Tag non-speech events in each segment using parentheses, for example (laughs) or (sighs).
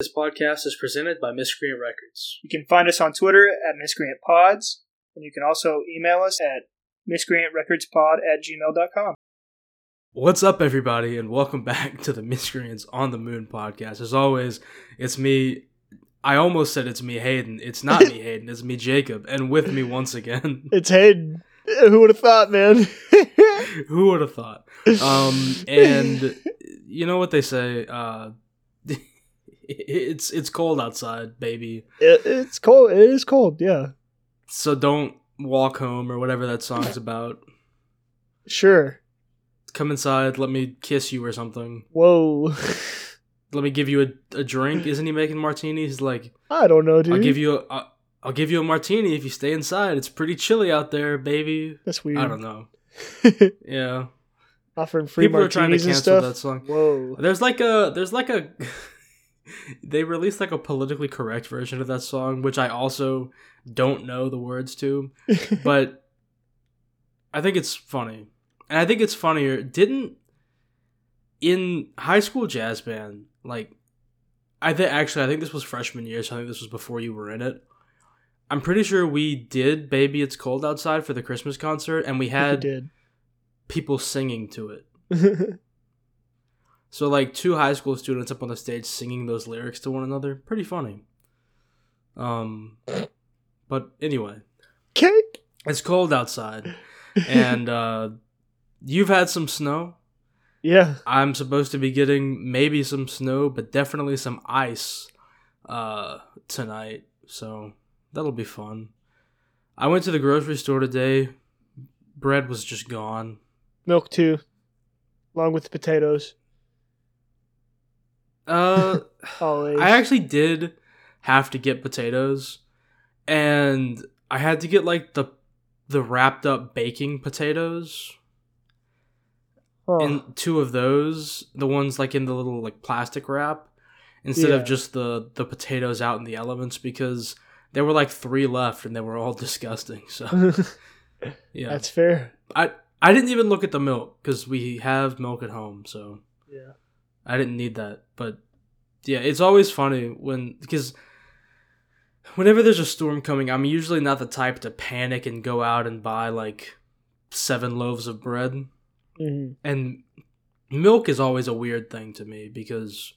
This podcast is presented by Miscreant Records. You can find us on Twitter at Miscreant Pods, and you can also email us at miscreantrecordspod at gmail.com. What's up, everybody, and welcome back to the Miscreants on the Moon podcast. As always, it's me. I almost said it's me, Hayden. It's not me, (laughs) Hayden. It's me, Jacob. And with me once again, (laughs) It's Hayden. Who would have thought, man? (laughs) who would have thought? Um, and you know what they say? Uh, it's it's cold outside, baby. It, it's cold. It is cold, yeah. So don't walk home or whatever that song's (laughs) about. Sure. Come inside. Let me kiss you or something. Whoa. (laughs) Let me give you a, a drink. Isn't he making martinis? Like I don't know, dude. I'll give you a I'll- I'll give you a martini if you stay inside. It's pretty chilly out there, baby. That's weird. I don't know. (laughs) Yeah, Offering free people are trying to martinis and stuff. that song. Whoa. There's like a there's like a they released like a politically correct version of that song, which I also don't know the words to, (laughs) but I think it's funny, and I think it's funnier. Didn't in high school jazz band like I think actually I think this was freshman year, so I think this was before you were in it. I'm pretty sure we did "Baby It's Cold Outside" for the Christmas concert, and we had did. people singing to it. (laughs) So like two high school students up on the stage singing those lyrics to one another. Pretty funny. Um but anyway, okay. it's cold outside and (laughs) uh you've had some snow. yeah. I'm supposed to be getting maybe some snow, but definitely some ice uh tonight. So that'll be fun. I went to the grocery store today. Bread was just gone. Milk too. Along with the potatoes. Uh (laughs) Always. I actually did have to get potatoes, and I had to get like the the wrapped up baking potatoes, Huh. and two of those, the ones like in the little like plastic wrap, instead Yeah. of just the the potatoes out in the elements because there were like three left and they were all (laughs) disgusting. So (laughs) yeah, That's fair. I I didn't even look at the milk because we have milk at home, so. Yeah. I didn't need that, but yeah, it's always funny when because whenever there's a storm coming, I'm usually not the type to panic and go out and buy like seven loaves of bread. hmm And milk is always a weird thing to me because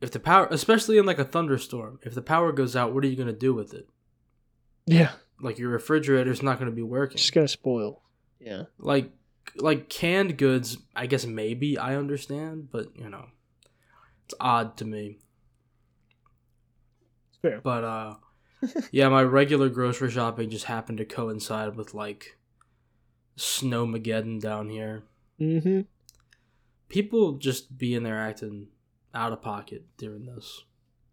if the power, especially in like a thunderstorm, if the power goes out, what are you going to do with it? Yeah. Like your refrigerator's not going to be working. Just gonna spoil. Yeah. like like canned goods i guess maybe i understand but you know it's odd to me It's fair. but uh (laughs) yeah my regular grocery shopping just happened to coincide with like snowmageddon down here Mm-hmm. people just being there acting out of pocket during this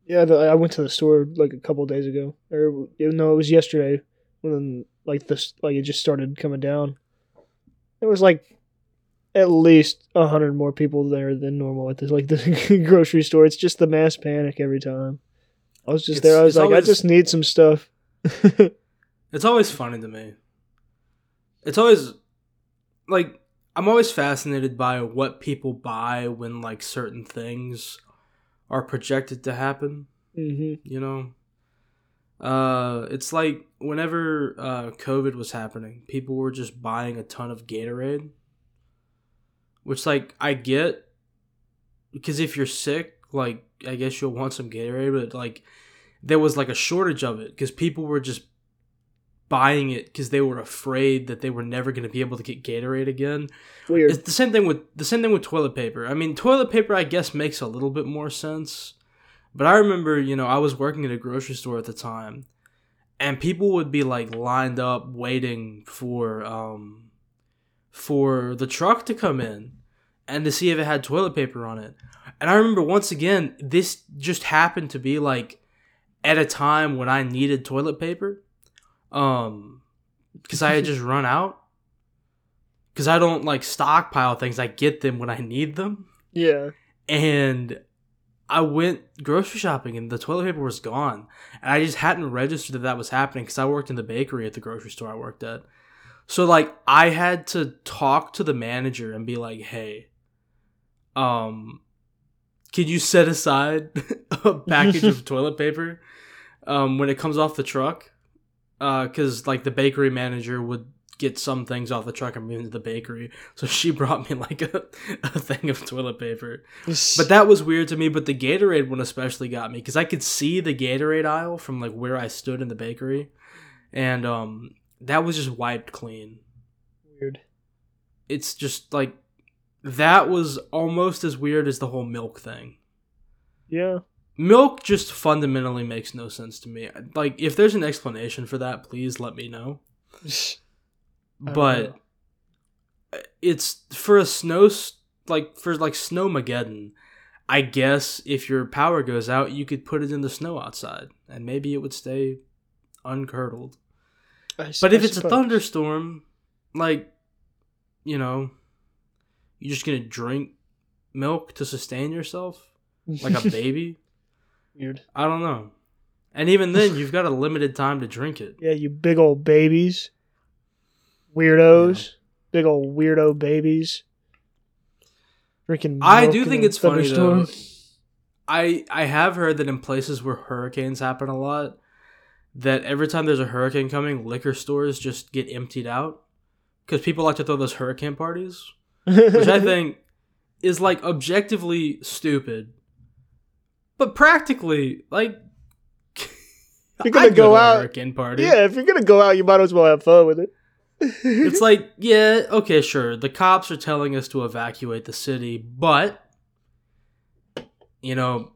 Yeah, the, I went to the store like a couple days ago, or even though it was yesterday when like this like it just started coming down. There was like at least a hundred more people there than normal at this like the (laughs) grocery store. It's just the mass panic every time. I was just It's- there. I was like, I just need some stuff. (laughs) it's always funny to me it's always like i'm always fascinated by what people buy when like certain things are projected to happen hmm you know uh it's like whenever uh covid was happening people were just buying a ton of gatorade which like i get because if you're sick like i guess you'll want some gatorade but like there was like a shortage of it because people were just buying it because they were afraid that they were never going to be able to get gatorade again Weird. it's the same thing with the same thing with toilet paper. I mean, toilet paper I guess makes a little bit more sense. But I remember, you know, I was working at a grocery store at the time, and people would be like lined up waiting for um for the truck to come in and to see if it had toilet paper on it. And I remember once again, this just happened to be like at a time when I needed toilet paper. Um because I had just run out because I don't like stockpile things. I get them when I need them. yeah. And I went grocery shopping and the toilet paper was gone. And I just hadn't registered that that was happening because I worked in the bakery at the grocery store I worked at. So like I had to talk to the manager and be like, "Hey, um can you set aside (laughs) a package of (laughs) toilet paper um, when it comes off the truck? Because like the bakery manager would get some things off the truck and bring them to the bakery, so she (laughs) brought me like a, a thing of toilet paper. But that was weird to me. But the Gatorade one especially got me because I could see the Gatorade aisle from like where I stood in the bakery, and um, that was just wiped clean. weird. It's just like that was almost as weird as the whole milk thing. Yeah. Milk just fundamentally makes no sense to me. Like, if there's an explanation for that, please let me know. But it's for a snow, like for like snowmageddon. I guess if your power goes out, you could put it in the snow outside, and maybe it would stay uncurdled. I But I if it's a thunderstorm, like, you know, you're just gonna drink milk to sustain yourself like a (laughs) baby. weird. I don't know. And even then, (laughs) you've got a limited time to drink it. Yeah, you big old babies. Weirdos. Big old weirdo babies. Drinking I do think it's funny though. I I have heard that in places where hurricanes happen a lot, that every time there's a hurricane coming, liquor stores just get emptied out because people like to throw those hurricane parties, which I (laughs) think is like objectively stupid, but practically like. You're gonna I'd go to a out- hurricane party. Yeah, if you're gonna go out, you might as well have fun with it. It's (laughs) like, yeah, okay, sure. The cops are telling us to evacuate the city, but you know,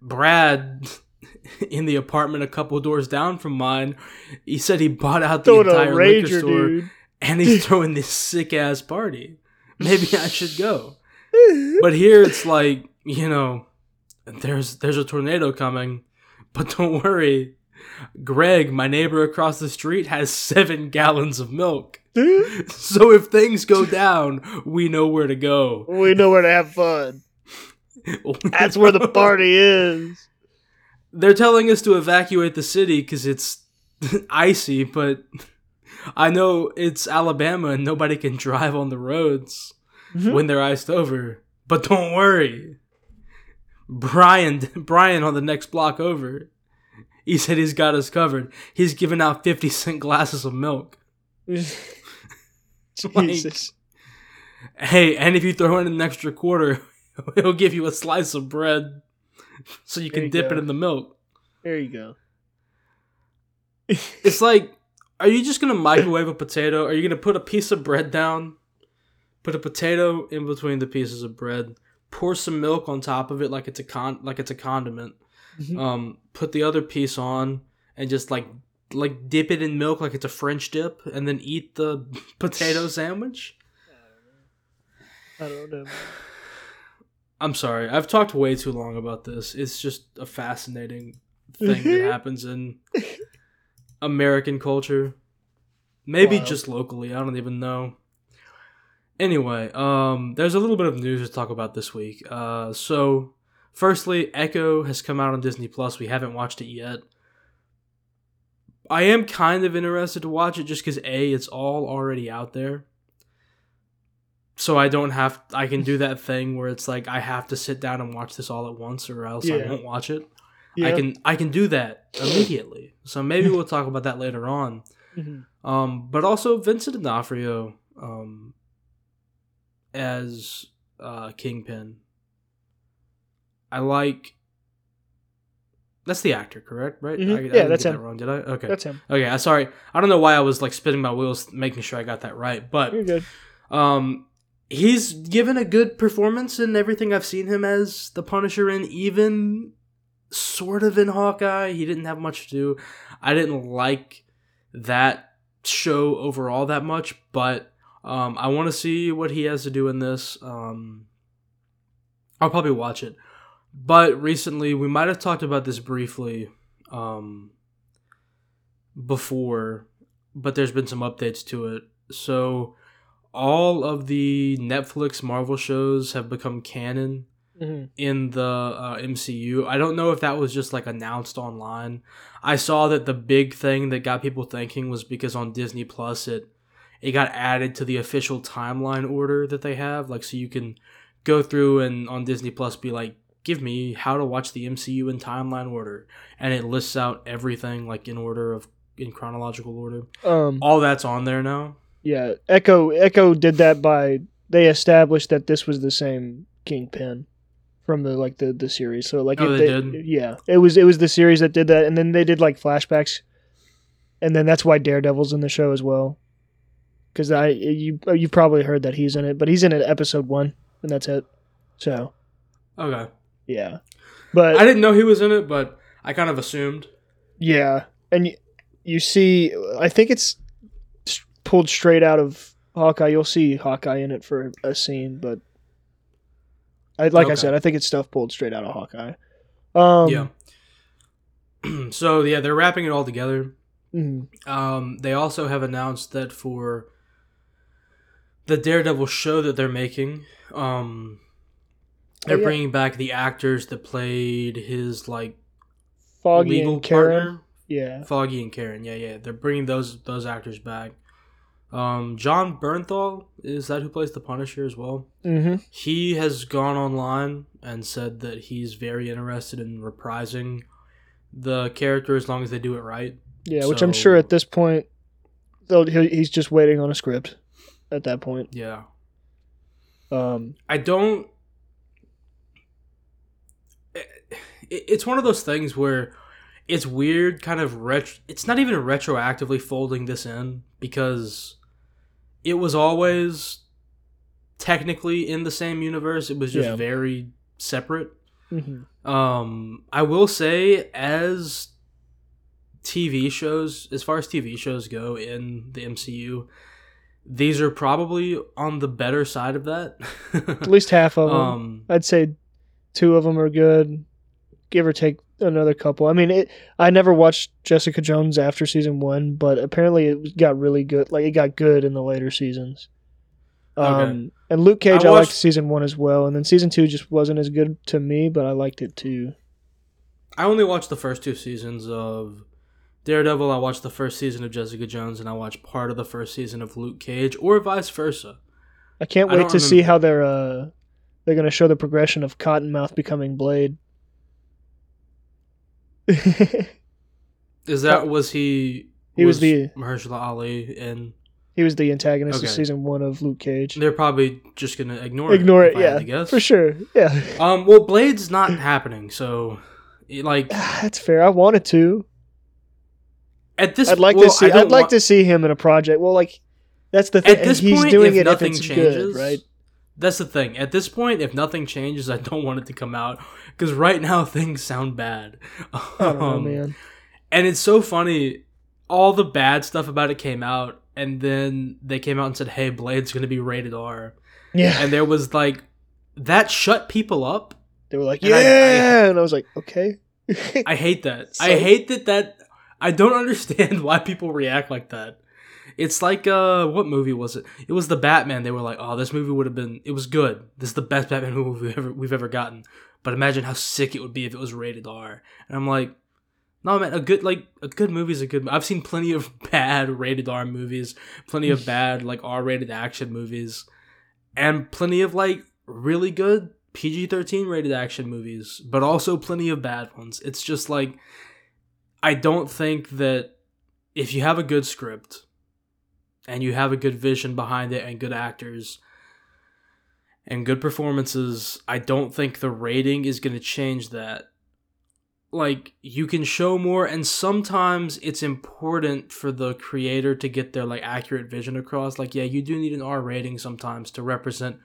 Brad (laughs) in the apartment a couple doors down from mine, he said he bought out the a entire liquor store dude. and he's (laughs) throwing this sick ass party. Maybe I should go. But here it's like, you know, there's there's a tornado coming, but don't worry. Greg, my neighbor across the street, has seven (laughs) gallons of milk. (laughs) So if things go down, we know where to go. we know where to have fun. (laughs) That's where the party is. They're telling us to evacuate the city because it's icy, but I know it's Alabama and nobody can drive on the roads Mhm. when they're iced over. But don't worry. Brian Brian on the next block over. He said he's got us covered. He's giving out 50 cent glasses of milk. (laughs) Like- Jesus. Hey, and if you throw in an extra quarter, (laughs) he'll give you a slice of bread so you can you dip go. it in the milk. There you go. It's (laughs) like, are you just gonna microwave a potato? Are you gonna put a piece of bread down, put a potato in between the pieces of bread, pour some milk on top of it like it's a con like it's a condiment, Mhm. um, put the other piece on, and just like like dip it in milk like it's a French dip, and then eat the (laughs) potato (laughs) sandwich? I don't know. (sighs) I'm sorry, I've talked way too long about this. It's just a fascinating thing that (laughs) happens in American culture. Maybe Wild. just locally, I don't even know. Anyway, um there's a little bit of news to talk about this week. Uh so firstly, Echo has come out on Disney Plus. We haven't watched it yet. I am kind of interested to watch it just cuz A, it's all already out there. So I don't have I can do that thing where it's like I have to sit down and watch this all at once or else I won't watch it. Yeah. I can I can do that immediately. So maybe we'll talk about that later on. Mhm. Um, but also Vincent D'Onofrio um, as uh, Kingpin. I like. That's the actor, correct? Right? Mhm. I, I Yeah, didn't that's get him. That wrong, did I? Okay. That's him. okay. I sorry. I don't know why I was like spinning my wheels, making sure I got that right. But You're good. um, he's given a good performance in everything I've seen him as the Punisher in, even sort of in Hawkeye. He didn't have much to do. I didn't like that show overall that much, but um, I want to see what he has to do in this. Um, I'll probably watch it. But recently, we might have talked about this briefly um, before, but there's been some updates to it. So, all of the Netflix Marvel shows have become canon Mhm. in the uh, MCU. I don't know if that was just like announced online. I saw that the big thing that got people thinking was because on Disney Plus it it got added to the official timeline order that they have. Like so you can go through and on Disney Plus be like give me how to watch the MCU in timeline order, and it lists out everything like in order of in chronological order. Um, All that's on there now. yeah, Echo Echo did that by they established that this was the same Kingpin from the like the the series. So like Oh, it, they did? yeah, it was it was the series that did that, and then they did like flashbacks, and then that's why Daredevil's in the show as well. Because I you you've probably heard that he's in it, but he's in it episode one, and that's it. So Okay, yeah, but I didn't know he was in it, but I kind of assumed. Yeah, and you, you see, I think it's pulled straight out of Hawkeye. You'll see Hawkeye in it for a scene, but I like I said, I think it's stuff pulled straight out of Hawkeye. Um, yeah. (clears throat) so yeah, they're wrapping it all together. mhm. Um, they also have announced that for the Daredevil show that they're making, um, they're yeah. bringing back the actors that played his like Foggy legal and Karen. partner, Yeah, Foggy and Karen. Yeah, yeah, they're bringing those those actors back. Um, Jon Bernthal is that who plays the Punisher as well? hmm He has gone online and said that he's very interested in reprising the character as long as they do it right. yeah. Which I'm sure at this point, they'll, he's just waiting on a script. At that point, Yeah. um, I don't. it- It's one of those things where it's weird, kind of ret. It's not even retroactively folding this in because it was always technically in the same universe. It was just Yeah. very separate. mhm. Um, I will say, as TV shows, as far as TV shows go in the MCU, these are probably on the better side of that. (laughs) at least half of them. um, I'd say two of them are good, give or take another couple. I mean, it. I never watched Jessica Jones after season one, but apparently it got really good. Like it got good in the later seasons. Um, Okay. and Luke Cage, I I, liked season one as well, and then season two just wasn't as good to me, but I liked it too. I only watched the first two seasons of Daredevil. I watched the first season of Jessica Jones, and I watched part of the first season of Luke Cage, or vice versa. I can't wait don't to see how they're uh they're gonna show the progression of Cottonmouth becoming Blade. (laughs) Is that Uh, was he? he was the- Mahershala Ali, and he was the antagonist of season one of Luke Cage. they're probably just gonna ignore Ignore it. it, if I yeah, guess. for sure. Yeah. (laughs) Um, well, Blade's not happening, so like (sighs) That's fair. I wanted to. at this, I'd like well, to see. I'd like want- to see him in a project. Well, like that's the thing. At this and he's point, doing if it if nothing it's changes, good, right? That's the thing. At this point, if nothing changes, I don't want it to come out because right now (laughs) things sound bad. I know, Um, man. And it's so funny. All the bad stuff about it came out, and then they came out and said, "Hey, Blade's going to be rated R," Yeah, and there was like that shut people up. they were like, and I- yeah, and I was like, okay. I hate that. (laughs) So- I hate that. That I don't (laughs) understand why people react like that. It's like uh, what movie was it? It was the Batman. They were like, "Oh, this movie would have been. It was good. This is the best Batman (laughs) movie we've ever we've ever gotten." But imagine how sick it would be if it was rated R. And I'm like, no, man. A good like a good movie is a good. I've seen plenty of (laughs) bad rated R movies, plenty of bad like R rated action movies, and plenty of like really good PG 13 rated action movies, but also plenty of bad ones. It's just like, I don't think that if you have a good script and you have a good vision behind it and good actors and good performances, I don't think the rating is going to change that. Like, you can show more, and sometimes it's important for the creator to get their like accurate vision across. Like, yeah, you do need an R rating sometimes to represent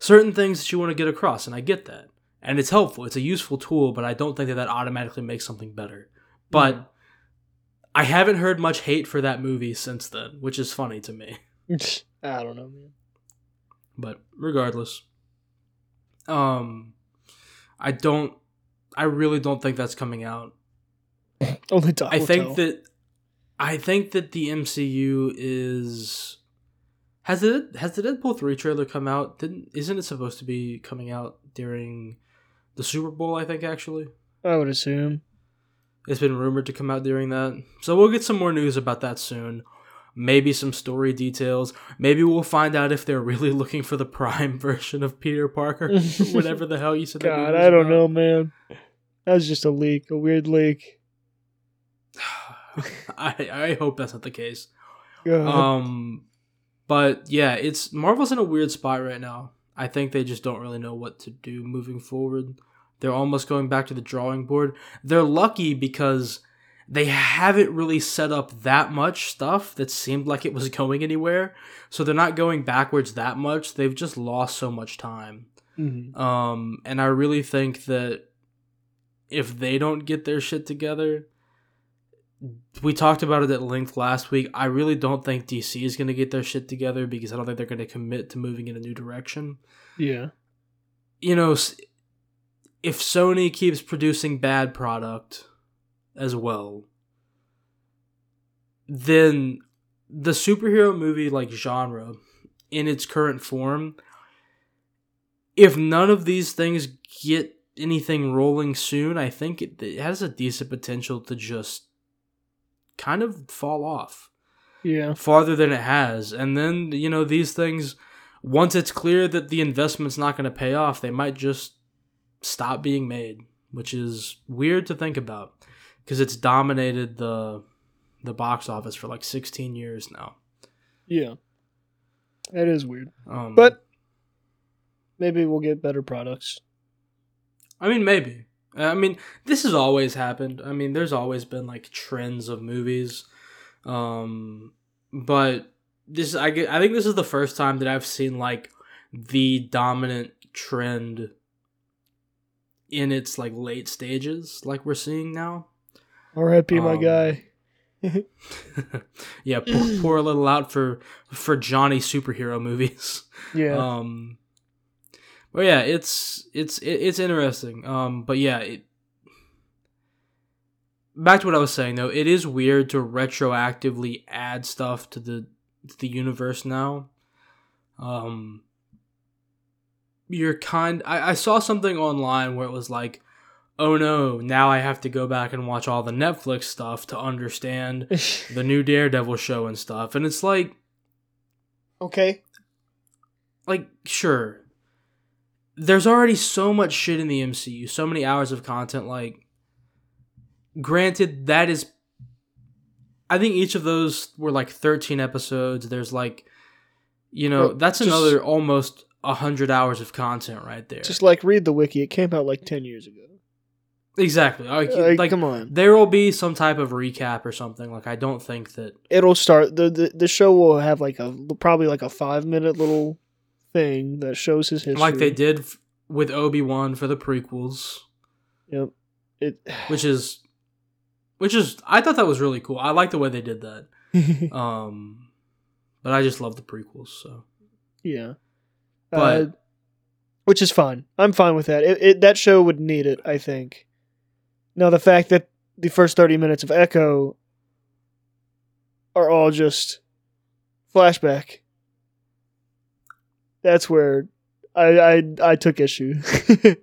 certain things that you want to get across, and I get that. And it's helpful. It's a useful tool, but I don't think that that automatically makes something better. But mm. I haven't heard much hate for that movie since then, which is funny to me. (laughs) I don't know, man. But regardless, um, I don't. I really don't think that's coming out. (laughs) Only Doc I think tell. that I think that the MCU is has it has the Deadpool three trailer come out? Didn't isn't it supposed to be coming out during the Super Bowl? I think actually I would assume. It's been rumored to come out during that. So we'll get some more news about that soon. maybe some story details. Maybe we'll find out if they're really (laughs) looking for the prime (laughs) version of Peter Parker, (laughs) whatever the hell you said. that God, I don't about. know, man. That was just a leak, a weird leak. (sighs) I I hope that's not the case. God. Um, but yeah, it's Marvel's in a weird spot right now. I think they just don't really know what to do moving forward. They're almost going back to the drawing board. They're lucky because they haven't really set up that much stuff that seemed like it was (laughs) going anywhere. So they're not going backwards that much. They've just lost so much time. Mhm. Um, and I really think that if they don't get their shit together, we talked about it at length last week. I really don't think DC is going to get their shit together because I don't think they're going to commit to moving in a new direction. Yeah. You know, if Sony keeps producing bad product as well, then the superhero movie like genre in its current form if none of these things get anything rolling soon, I think it, it has a decent potential to just kind of fall off Yeah. farther than it has. And then, you know, these things, once it's clear that the investment's not going to pay off, they might just stop being made, which is weird to think about because it's dominated the the box office for like 16 years now. Yeah. That is weird. Um, But maybe we'll get better products. I mean, maybe. I mean, this has always happened. I mean, there's always been like trends of movies, um, but this I get. I think this is the first time that I've seen like the dominant trend in its like late stages, like we're seeing now. R.I.P. my Um, guy. (laughs) (laughs) yeah, pour, pour a little out for for Johnny superhero movies. (laughs) Yeah. Um, but yeah, it's it's it's interesting. Um, but yeah, it, back to what I was saying though, it is weird to retroactively add stuff to the to the universe now. Um, you're kind. I, I saw something online where it was like, oh no, now I have to go back and watch all the Netflix stuff to understand (laughs) the new Daredevil show and stuff, and it's like okay. like sure there's already so much shit in the MCU, so many hours of content like granted that is I think each of those were like 13 episodes. There's like you know, Well, that's just- another almost 100 hours of content right there. Just like read the wiki. It came out like 10 years ago. exactly. Like, Like, like come on. there will be some type of recap or something. Like I don't think that It'll start the, the the show will have like a probably like a 5 minute little thing that shows his history. like they did f- with Obi-Wan for the prequels. Yep. It (sighs) which is which is I thought that was really cool. I like the way they did that. (laughs) Um but I just love the prequels, so yeah. But- uh, which is fine. I'm fine with that. It, it that show would need it, I think. Now the fact that the first 30 minutes of Echo are all just flashback. That's where I I I took issue. (laughs)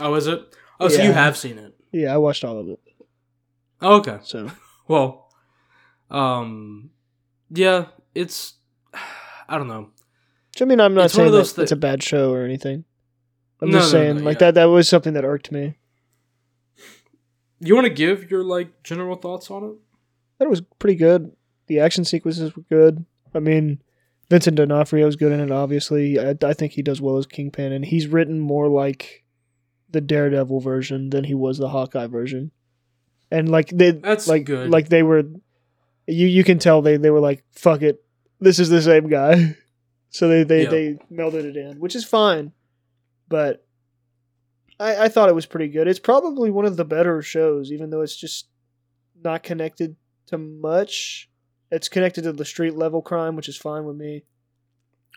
Oh, is it? Oh, so you have seen it. yeah, I watched all of it. Oh, okay. So Well, um yeah, it's (sighs) I don't know. Which, I mean, I'm not It's saying that it's a bad show or anything. I'm No, just no, saying, no, like yeah. that. That was something that irked me. You want to give your like general thoughts on it? That was pretty good. The action sequences were good. I mean, Vincent D'Onofrio is good in it. Obviously, I, I think he does well as Kingpin, and he's written more like the Daredevil version than he was the Hawkeye version. And like they, That's like good. like they were, you you can tell they they were like, fuck it, this is the same guy. (laughs) So they they Yeah. they melded it in, which is fine. But I I thought it was pretty good. It's probably one of the better shows, even though it's just not connected to much. It's connected to the street level crime, which is fine with me.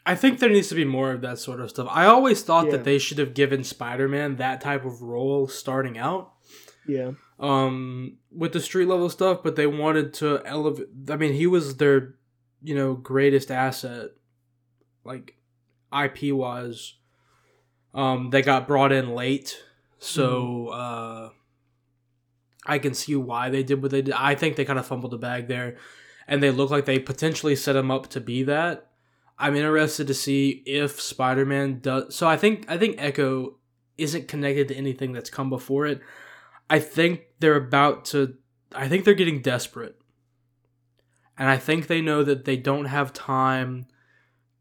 I think there needs to be more of that sort of stuff. I always thought Yeah. that they should have given Spider-Man that type of role starting out. Yeah, um with the street level stuff but they wanted to elevate i mean he was their you know greatest asset like ip wise um they got brought in late so uh i can see why they did what they did i think they kind of fumbled the bag there and they look like they potentially set him up to be that. I'm interested to see if Spider-Man does. So I think I think Echo isn't connected to anything that's come before it. I think they're about to. I think they're getting desperate, and I think they know that they don't have time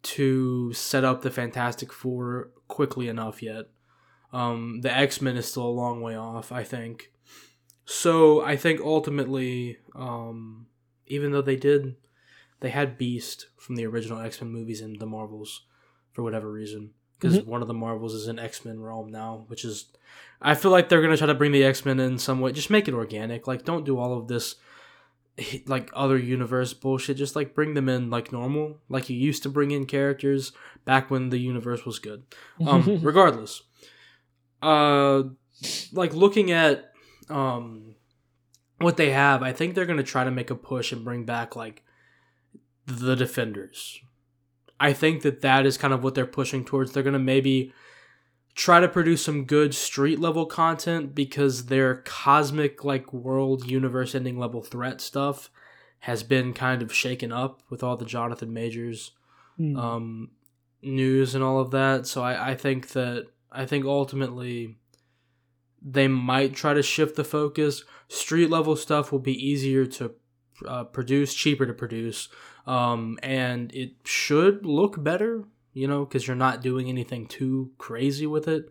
to set up the Fantastic Four quickly enough yet. Um, the X Men is still a long way off. I think. So I think ultimately, um, even though they did they had Beast from the original X Men movies in the Marvels for whatever reason. Because mm-hmm. one of the Marvels is in X Men realm now, which is, I feel like they're gonna try to bring the X Men in some way. Just make it organic. Like, don't do all of this, like other universe bullshit. Just like bring them in like normal, like you used to bring in characters back when the universe was good. Um, (laughs) regardless, uh, like looking at um, what they have, I think they're gonna try to make a push and bring back like the defenders. I think that that is kind of what they're pushing towards. They're going to maybe try to produce some good street level content because their cosmic like world universe ending level threat stuff has been kind of shaken up with all the Jonathan Majors mm. um, news and all of that. So I, I think that I think ultimately they might try to shift the focus. Street level stuff will be easier to uh, produce, cheaper to produce, um, and it should look better, you know, because you're not doing anything too crazy with it.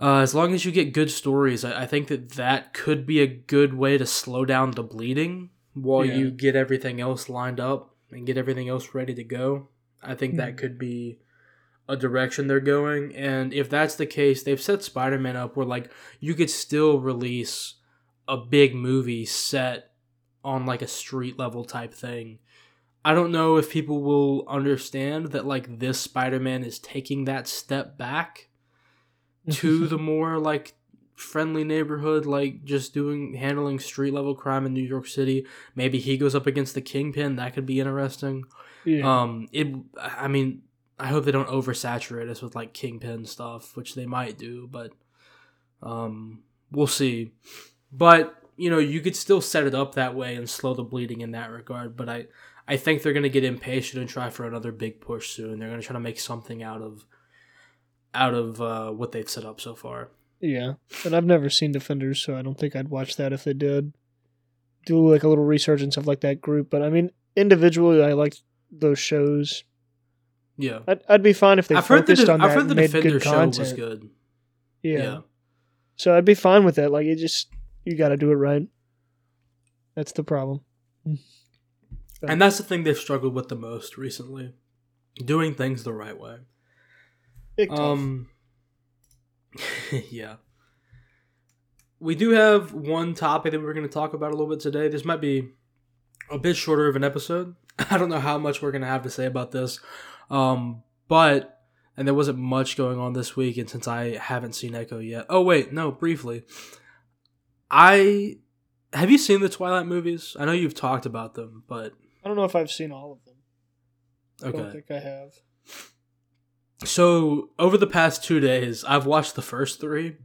Uh, as long as you get good stories, I, I, think that that could be a good way to slow down the bleeding while yeah. you get everything else lined up and get everything else ready to go. I think that hmm. could be a direction they're going. And if that's the case, they've set Spider Man up where, like, you could still release a big movie set on like a street level type thing. I don't know if people will understand that like this Spider-Man is taking that step back to (laughs) the more like friendly neighborhood like just doing handling street level crime in New York City. Maybe he goes up against the Kingpin, that could be interesting. Yeah. Um it I mean, I hope they don't oversaturate us with like Kingpin stuff, which they might do, but um we'll see. But you know, you could still set it up that way and slow the bleeding in that regard. But I, I think they're gonna get impatient and try for another big push soon. They're gonna try to make something out of, out of uh, what they've set up so far. Yeah, and I've never seen Defenders, so I don't think I'd watch that if they did. Do like a little research and stuff like that group, but I mean, individually, I like those shows. Yeah, I'd, I'd be fine if they I've focused heard the, on I've that. I've heard the Defender show content. was good. Yeah. yeah. So I'd be fine with that. Like it just you got to do it right. That's the problem. (laughs) And that's the thing they've struggled with the most recently. Doing things the right way. Big um (laughs) yeah. We do have one topic that we're going to talk about a little bit today. This might be a bit shorter of an episode. (laughs) I don't know how much we're going to have to say about this. Um but and there wasn't much going on this week and since I haven't seen Echo yet. Oh wait, no, briefly. I have you seen the Twilight movies? I know you've talked about them, but I don't know if I've seen all of them. Okay. I don't think I have. So, over the past 2 days, I've watched the first 3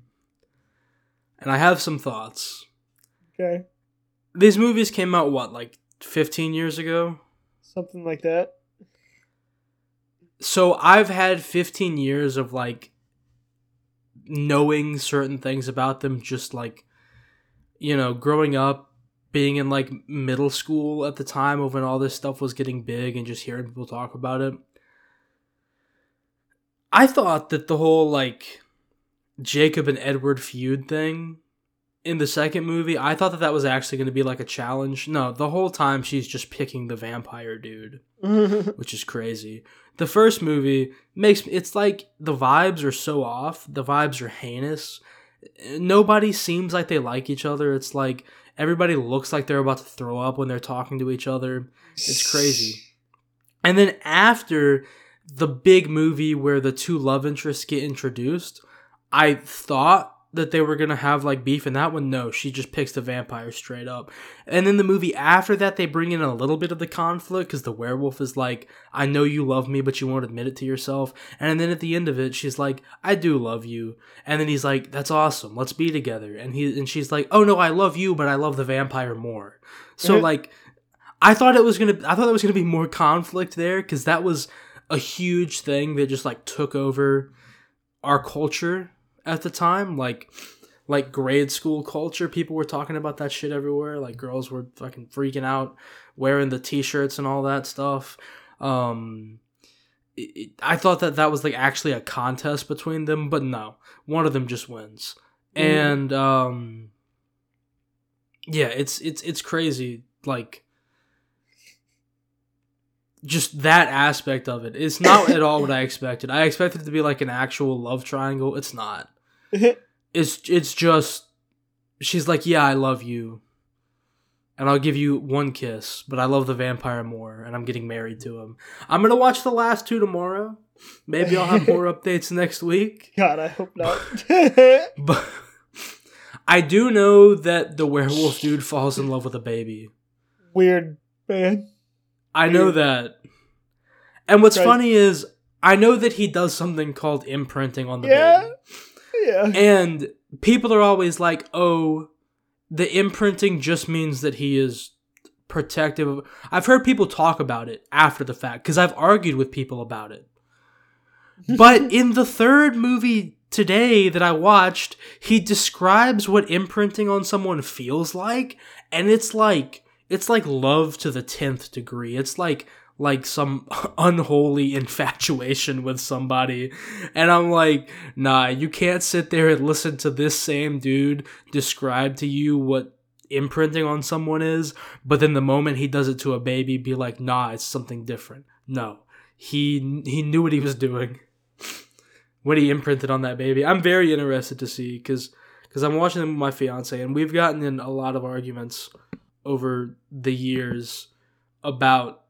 and I have some thoughts. Okay. These movies came out what, like 15 years ago? Something like that. So, I've had 15 years of like knowing certain things about them just like you know, growing up, being in like middle school at the time of when all this stuff was getting big and just hearing people talk about it. I thought that the whole like Jacob and Edward feud thing in the second movie, I thought that that was actually going to be like a challenge. No, the whole time she's just picking the vampire dude, (laughs) which is crazy. The first movie makes it's like the vibes are so off. The vibes are heinous nobody seems like they like each other. It's like everybody looks like they're about to throw up when they're talking to each other. It's crazy. And then after the big movie where the two love interests get introduced, I thought that they were gonna have like beef in that one. No, she just picks the vampire straight up. And then the movie after that, they bring in a little bit of the conflict because the werewolf is like, "I know you love me, but you won't admit it to yourself." And then at the end of it, she's like, "I do love you." And then he's like, "That's awesome. Let's be together." And he and she's like, "Oh no, I love you, but I love the vampire more." So like, I thought it was gonna. I thought there was gonna be more conflict there because that was a huge thing that just like took over our culture at the time. Like, like grade school culture. People were talking about that shit everywhere. Like girls were fucking freaking out, wearing the t-shirts and all that stuff. Um, it, it- I thought that that was like actually a contest between them, but no, one of them just wins. Mhm. And um, yeah, it's it's it's crazy. Like just that aspect of it. It's not at all what I expected. I expected it to be like an actual love triangle. It's not. (laughs) It's it's just she's like, "Yeah, I love you." And I'll give you one kiss, but I love the vampire more and I'm getting married to him. I'm going to watch the last two tomorrow. Maybe I'll have more (laughs) updates next week. God, I hope not. (laughs) But I do know that the werewolf dude falls in love with a baby. Weird, man. I know that. And what's funny is I know that he does something called imprinting on the Yeah. baby. Yeah. And people are always like, "Oh, the imprinting just means that he is protective." I've heard people talk about it after the fact cuz I've argued with people about it. (laughs) But in the third movie today that I watched, he describes what imprinting on someone feels like, and it's like it's like love to the 10th degree. It's like like some (laughs) unholy infatuation with somebody. And I'm like, nah, you can't sit there and listen to this same dude describe to you what imprinting on someone is, but then the moment he does it to a baby, be like, nah, it's something different. No. He he knew what he was doing (laughs) when he imprinted on that baby. I'm very interested to see because because I'm watching them with my fiance, and we've gotten in a lot of arguments over the years about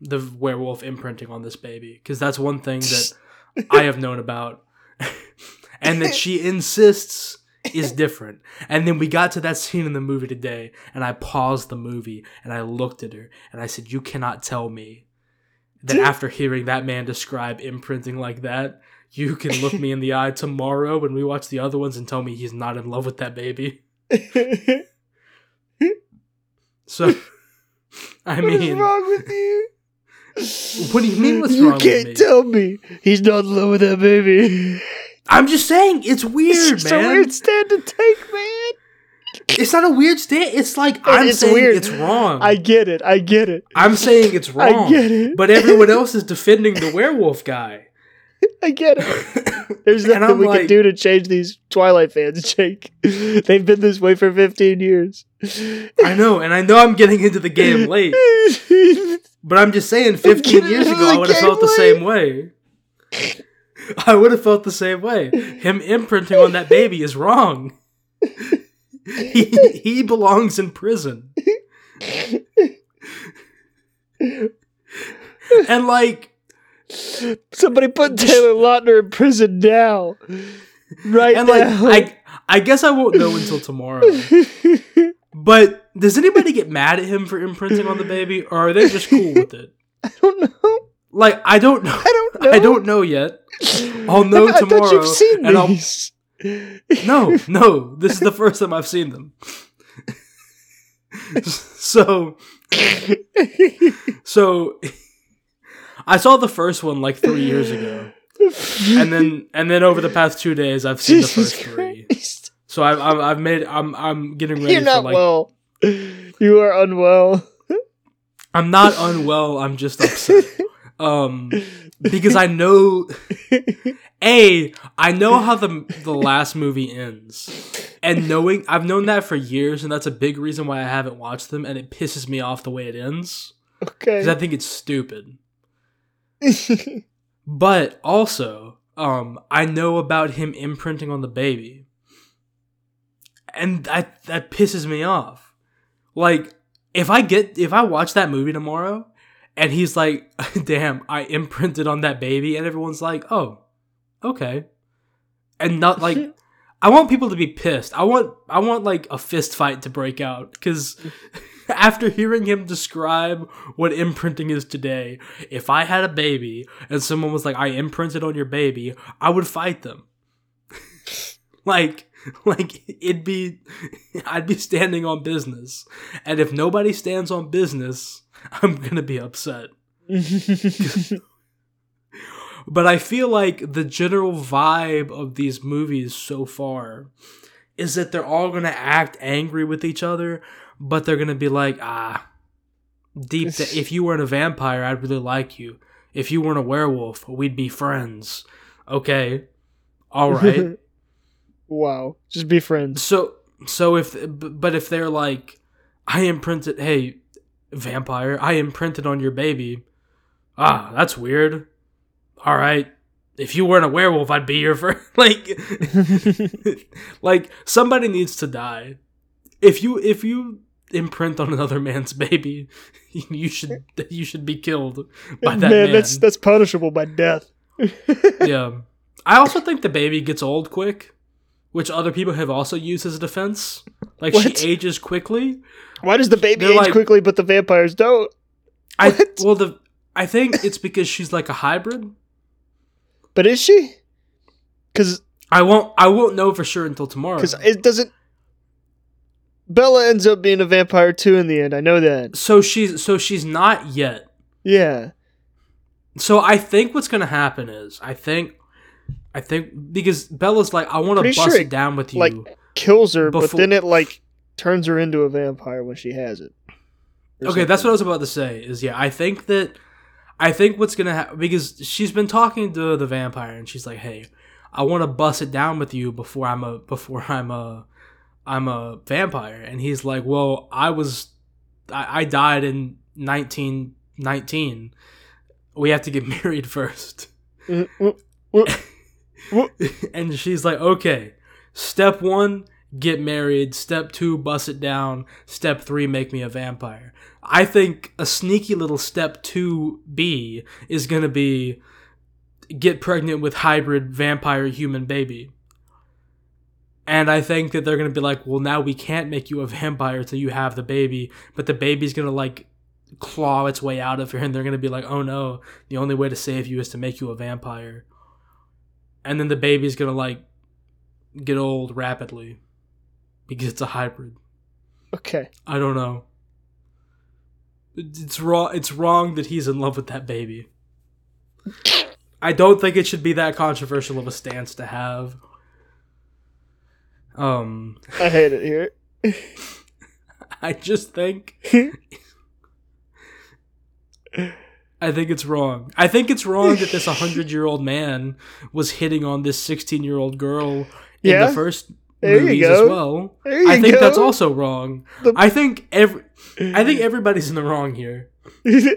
the werewolf imprinting on this baby because that's one thing that (laughs) I have known about, (laughs) and that she insists is different. And then we got to that scene in the movie today, and I paused the movie and I looked at her and I said, "You cannot tell me that after hearing that man describe imprinting like that." You can look me in the eye tomorrow when we watch the other ones and tell me he's not in love with that baby. (laughs) So, (laughs) I What's mean, wrong with you? What do you mean what's you wrong with can't me? tell me he's not in love with that baby. I'm just saying it's weird, man. it's just man. a weird stand to take, man. It's not a weird stand. It's like I'm it's saying weird. it's wrong. I get it. I get it. I'm saying it's (laughs) wrong. I get it. But everyone else is defending the werewolf guy. (laughs) I get it. (laughs) There's nothing we like- can do to change these Twilight fans, (laughs) Jake. They've been this way for 15 years. I know, and I know I'm getting into the game late. But I'm just saying, 15 years ago, I would have felt the same way. I would have felt the same way. Him imprinting on that baby is wrong. He, he belongs in prison. And like, Somebody put Taylor Lautner in prison now. Right and like, now. I, I guess I won't know until tomorrow. (laughs) But does anybody get mad at him for imprinting on the baby, or are they just cool with it? (laughs) I don't know. Like, I don't know. I don't (laughs) know. I don't know yet. I'll know I, I thought you've seen and I'll- these. No, no, this is the first time I've seen them. so, so I saw the first one like three years ago, (laughs) and then and then over the past two days, I've seen the Jesus first three. Christ. So I've I've, I've made I'm I'm getting ready You're for not like well. You are unwell. I'm not unwell. I'm just upset. Um, because I know, a I know how the the last movie ends, and knowing I've known that for years, and that's a big reason why I haven't watched them, and it pisses me off the way it ends Okay, because I think it's stupid. (laughs) But also, um, I know about him imprinting on the baby, and that that pisses me off. Like, if I get if I watch that movie tomorrow, and he's like, (laughs) "Damn, I imprinted on that baby," and everyone's like, "Oh, okay," and not like. (laughs) I want people to be pissed. I want I want like a fist fight to break out because (laughs) after hearing him describe what imprinting is today, if I had a baby and someone was like, "I imprinted on your baby," I would fight them. (laughs) like (laughs) like it'd be I'd be standing on business. And if nobody stands on business, I'm going to be upset. but I feel like the general vibe of these movies so far is that they're all going to act angry with each other, but they're going to be like, "Ah, deep (laughs) da- if you weren't a vampire, I'd really like you. If you weren't a werewolf, we'd be friends." Okay. All (laughs) right. wow. Just be friends. So so if but if they're like I imprinted hey vampire, I imprinted on your baby. Ah, that's weird. All right. If you weren't a werewolf, I'd be your friend. (laughs) like like somebody needs to die. If you if you imprint on another man's (laughs) baby, you should you should be killed by that man. that's that's punishable by death. (laughs) yeah. I also think the baby gets old quick, which other people have also used as a defense. Like What? she ages quickly. Why does the baby They're age like- quickly, but the vampires don't? I What? well the I think it's because she's like a hybrid. But is she? Because I won't I won't know for sure until tomorrow. because it doesn't. Bella ends up being a vampire too in the end. I know that. so she's so she's not yet. Yeah. So I think what's gonna happen is I think I think because Bella's like I want to bust sure it down with you. like, Kills her, but then it like turns her into a vampire when she has it. Okay, that's what I was about to say. Is yeah, I think that I think what's gonna happen because she's been talking to the vampire and she's like, "Hey, I want to bust it down with you before I'm a before I'm a I'm a vampire." And he's like, "Well, I was I, I died in 1919. We have to get (laughs) married first. (laughs) And she's like, "Okay, step one." Get married. Step two, bust it down. Step three, make me a vampire. I think a sneaky little step 2B is going to be get pregnant with hybrid vampire human baby. And I think that they're going to be like, well, now we can't make you a (laughs) vampire until you have the baby, but the baby's going to like claw its way out of her, and they're going to be like, oh no, the only way to save you is to make you a vampire. And then the baby's going to like get old rapidly because it's a hybrid. Okay. I don't know. It's wrong. It's wrong that he's in love with that baby. (laughs) I don't think it should be that controversial of a stance to have. Um, I hate it here. (laughs) I just think (laughs) I think it's wrong. I think it's wrong that this hundred-year-old man was hitting on this sixteen-year-old girl in Yeah? the first There movies as well. I think go. that's also wrong. The- I think every I think (laughs) everybody's in the wrong here.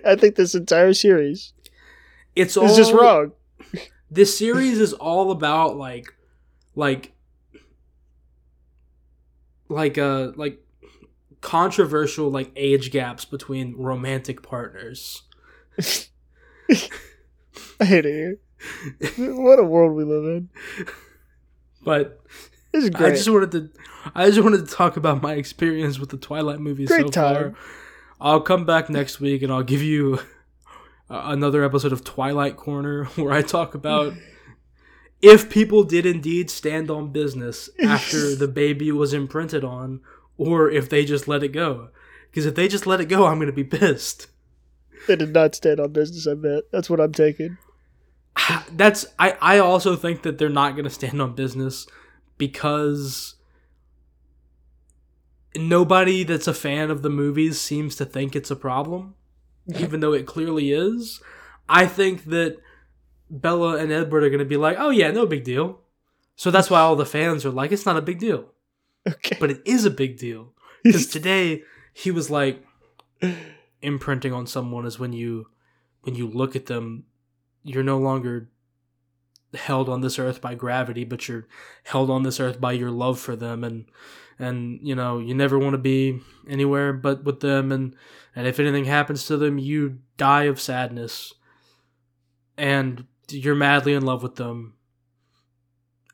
I think this entire series It's all just wrong. This series is all about like like like uh like controversial like age gaps between romantic partners. (laughs) I hate it what a world we live in. But This is I just wanted to I just wanted to talk about my experience with the Twilight movies Great so time. far. I'll come back next week and I'll give you uh, another episode of Twilight Corner (laughs) where I talk about (laughs) if people did indeed stand on business (laughs) after the baby was imprinted on or if they just let it go. Because if they just let it go, I'm going to be pissed. They did not stand on business, I bet. That's what I'm taking. (sighs) That's I I also think that they're not going to stand on business because nobody that's a fan of the movies seems to think it's a problem (laughs) even though it clearly is. I think that Bella and Edward are going to be like, "Oh yeah, no big deal." So that's why all the fans are like, "It's not a big deal." Okay. But it is a big deal (laughs) because today he was like imprinting on someone is when you when you look at them you're no longer held on this earth by gravity but you're held on this earth by your love for them and and you know you never want to be anywhere but with them and and if anything happens to them you die of sadness and you're madly in love with them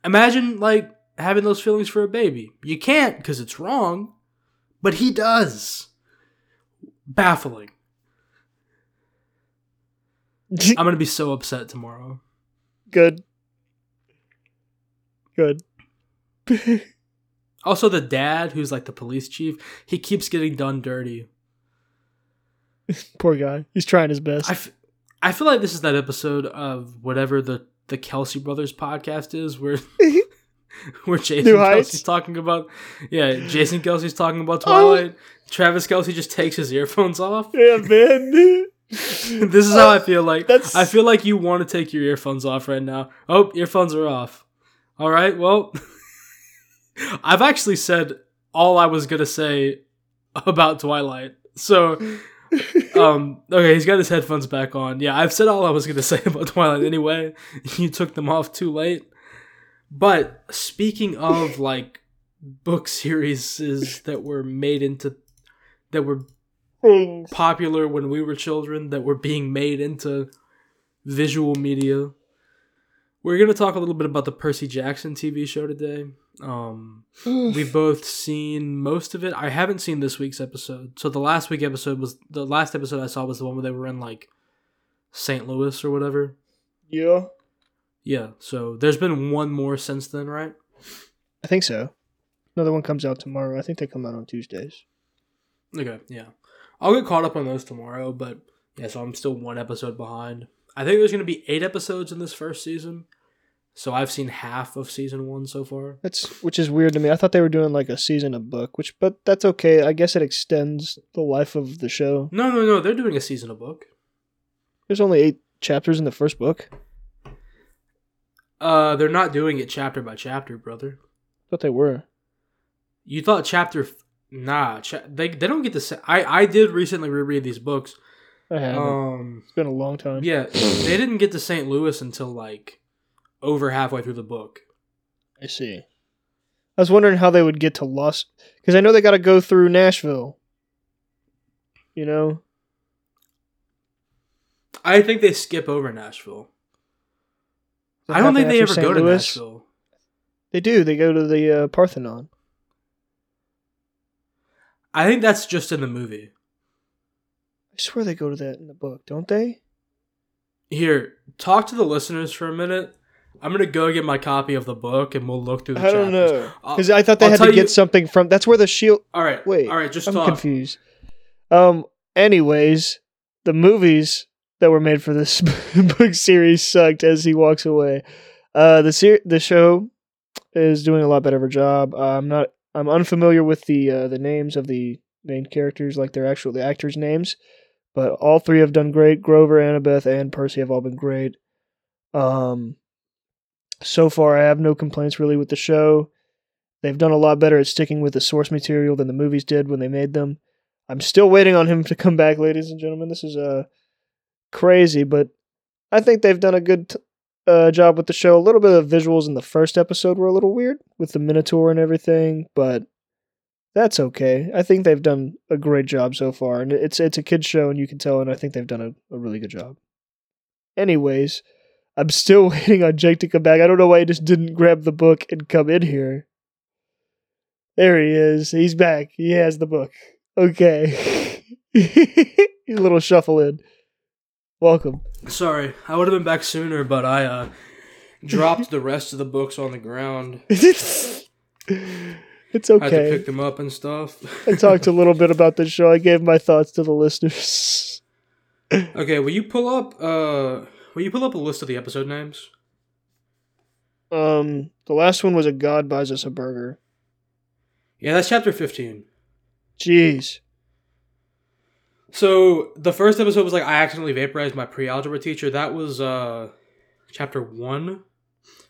imagine like having those feelings for a baby you can't because it's wrong but he does baffling (laughs) i'm gonna be so upset tomorrow Good. Good. (laughs) Also, the dad, who's like the police chief, he keeps getting done dirty. (laughs) Poor guy. He's trying his best. I, f- I feel like this is that episode of whatever the the Kelce Brothers podcast is, where (laughs) (laughs) where Jason? Kelce's talking about, yeah, Jason Kelce's talking about Oh. Twilight. Travis Kelce just takes his earphones off. yeah, man. (laughs) this is how I feel like. That's- I feel like you want to take your earphones off right now. Oh, earphones are off. All right. Well, I've actually said all I was gonna say about Twilight. So, um, okay, he's got his headphones back on. Yeah, I've said all I was gonna (laughs) say about Twilight anyway. You took them off too late. But speaking of like book series that were made into that were Things. popular when we were children that were being made into visual media. We're going to talk a little bit about the Percy Jackson TV show today. Um, we've both seen most of it. I haven't seen this week's episode. So the last week episode was the last episode I saw was the one where they were in like St. Louis or whatever. yeah. Yeah. So there's been one more since then, right? I think so. Another one comes out tomorrow. I think they come out on Tuesdays. Okay, yeah. I'll get caught up on those tomorrow, but yeah, so I'm still one episode behind. I think there's going to be eight episodes in this first season. So I've seen half of season one so far. That's which is weird to me. I thought they were doing like a season a book, which but that's okay. I guess it extends the life of the show. No, no, no. They're doing a season of book. There's only eight chapters in the first book. Uh, they're not doing it chapter by chapter, brother. I thought they were. You thought chapter? F- nah, cha- they they don't get to. Say- I I did recently reread these books. I haven't. Um, it's been a long time. yeah, they didn't get to St. Louis until like over halfway through the book. I see. I was wondering how they would get to Los because I know they got to go through Nashville. You know, I think they skip over Nashville. Does I don't think they after ever St. go to Louis? Nashville. They do. They go to the uh, Parthenon. I think that's just in the movie. Swear they go to that in the book, don't they? Here, talk to the listeners for a minute. I'm gonna go get my copy of the book and we'll look through the I don't know because I thought they I'll had to get you- something from. That's where the shield. All right, Wait, all right, just I'm talk. confused. Um. Anyways, the movies that were made for this (laughs) book series sucked. As he walks away, uh, the ser- the show is doing a lot better of a job. Uh, I'm not. I'm unfamiliar with the uh, the names of the main characters, like their actual the actors' names, but all three have done great. Grover, Annabeth, and Percy have all been great. Um. So far, I have no complaints really with the show. They've done a lot better at sticking with the source material than the movies did when they made them. I'm still waiting on him (laughs) to come back, ladies and gentlemen. This is uh crazy, but I think they've done a good t- uh, job with the show. A little bit of visuals in the first episode were a little weird with the Minotaur and everything, but that's okay. I think they've done a great job so far, and it's it's a kids show, and you can tell, and I think they've done a, a really good job. Anyways, I'm still (laughs) waiting on Jake to come back. I don't know why he just didn't grab the book and come in here. There he is. He's back. He has the book. Okay. (laughs) a little shuffle in. Welcome. Sorry, I would have been back sooner, but I uh, dropped the rest of the books on the ground. (laughs) it's I had to okay. pick them up and stuff. (laughs) I talked a little bit about the show. I gave my thoughts to the listeners. okay, will you pull up? Uh, will you pull up a list of the episode names? Um, the last one was a god buys us a burger. Yeah, that's chapter fifteen. Jeez. So the first episode was like I accidentally vaporized my pre-algebra teacher. That was uh chapter one.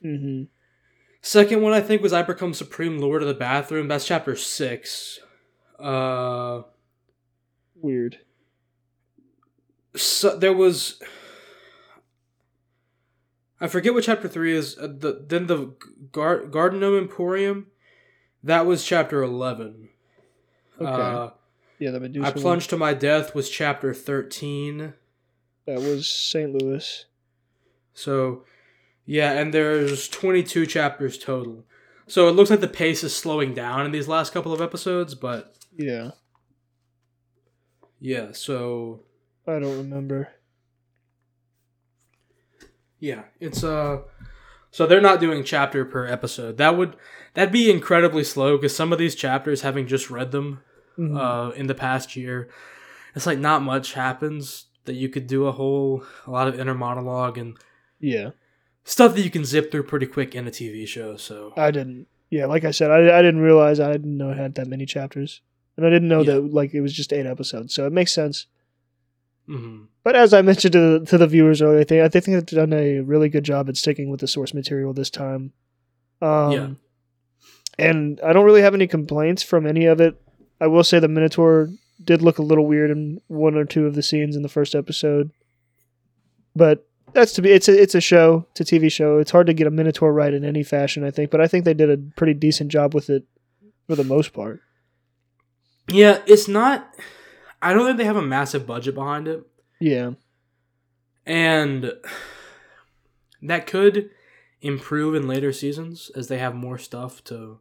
hmm Second one I think was I become supreme lord of the bathroom. That's chapter six. Uh, Weird. so there was. I forget what chapter three is. Uh, the then the Gar- Garden Gnome Emporium. That was chapter eleven. Okay. Uh, Yeah, the Medusa. I one. plunged to my death was chapter thirteen. That was St. Louis. So, yeah, and there's 22 chapters total. So it looks like the pace is slowing down in these last couple of episodes, but Yeah, yeah, so I don't remember. yeah, it's uh So they're not doing chapter per episode. That would that'd be incredibly slow because some of these chapters, having just read them Mhm. uh, in the past year, it's like not much happens that you could do a whole a lot of inner monologue and yeah, stuff that you can zip through pretty quick in a TV show. So I didn't. Yeah, like I said, I, I didn't realize I didn't know it had that many chapters, and I didn't know Yeah. that like it was just eight episodes. So it makes sense. mhm. But as I mentioned to the, to the viewers earlier, I think I think they've done a really good job at sticking with the source material this time. Um, Yeah. And I don't really have any complaints from any of it. I will say the Minotaur did look a little weird in one or two of the scenes in the first episode, but that's to be. It's a it's a show. It's a TV show. It's hard to get a Minotaur right in any fashion, I think. But I think they did a pretty decent job with it for the most part. yeah, it's not. I don't think they have a massive budget behind it. Yeah. and that could improve in later seasons as they have more stuff to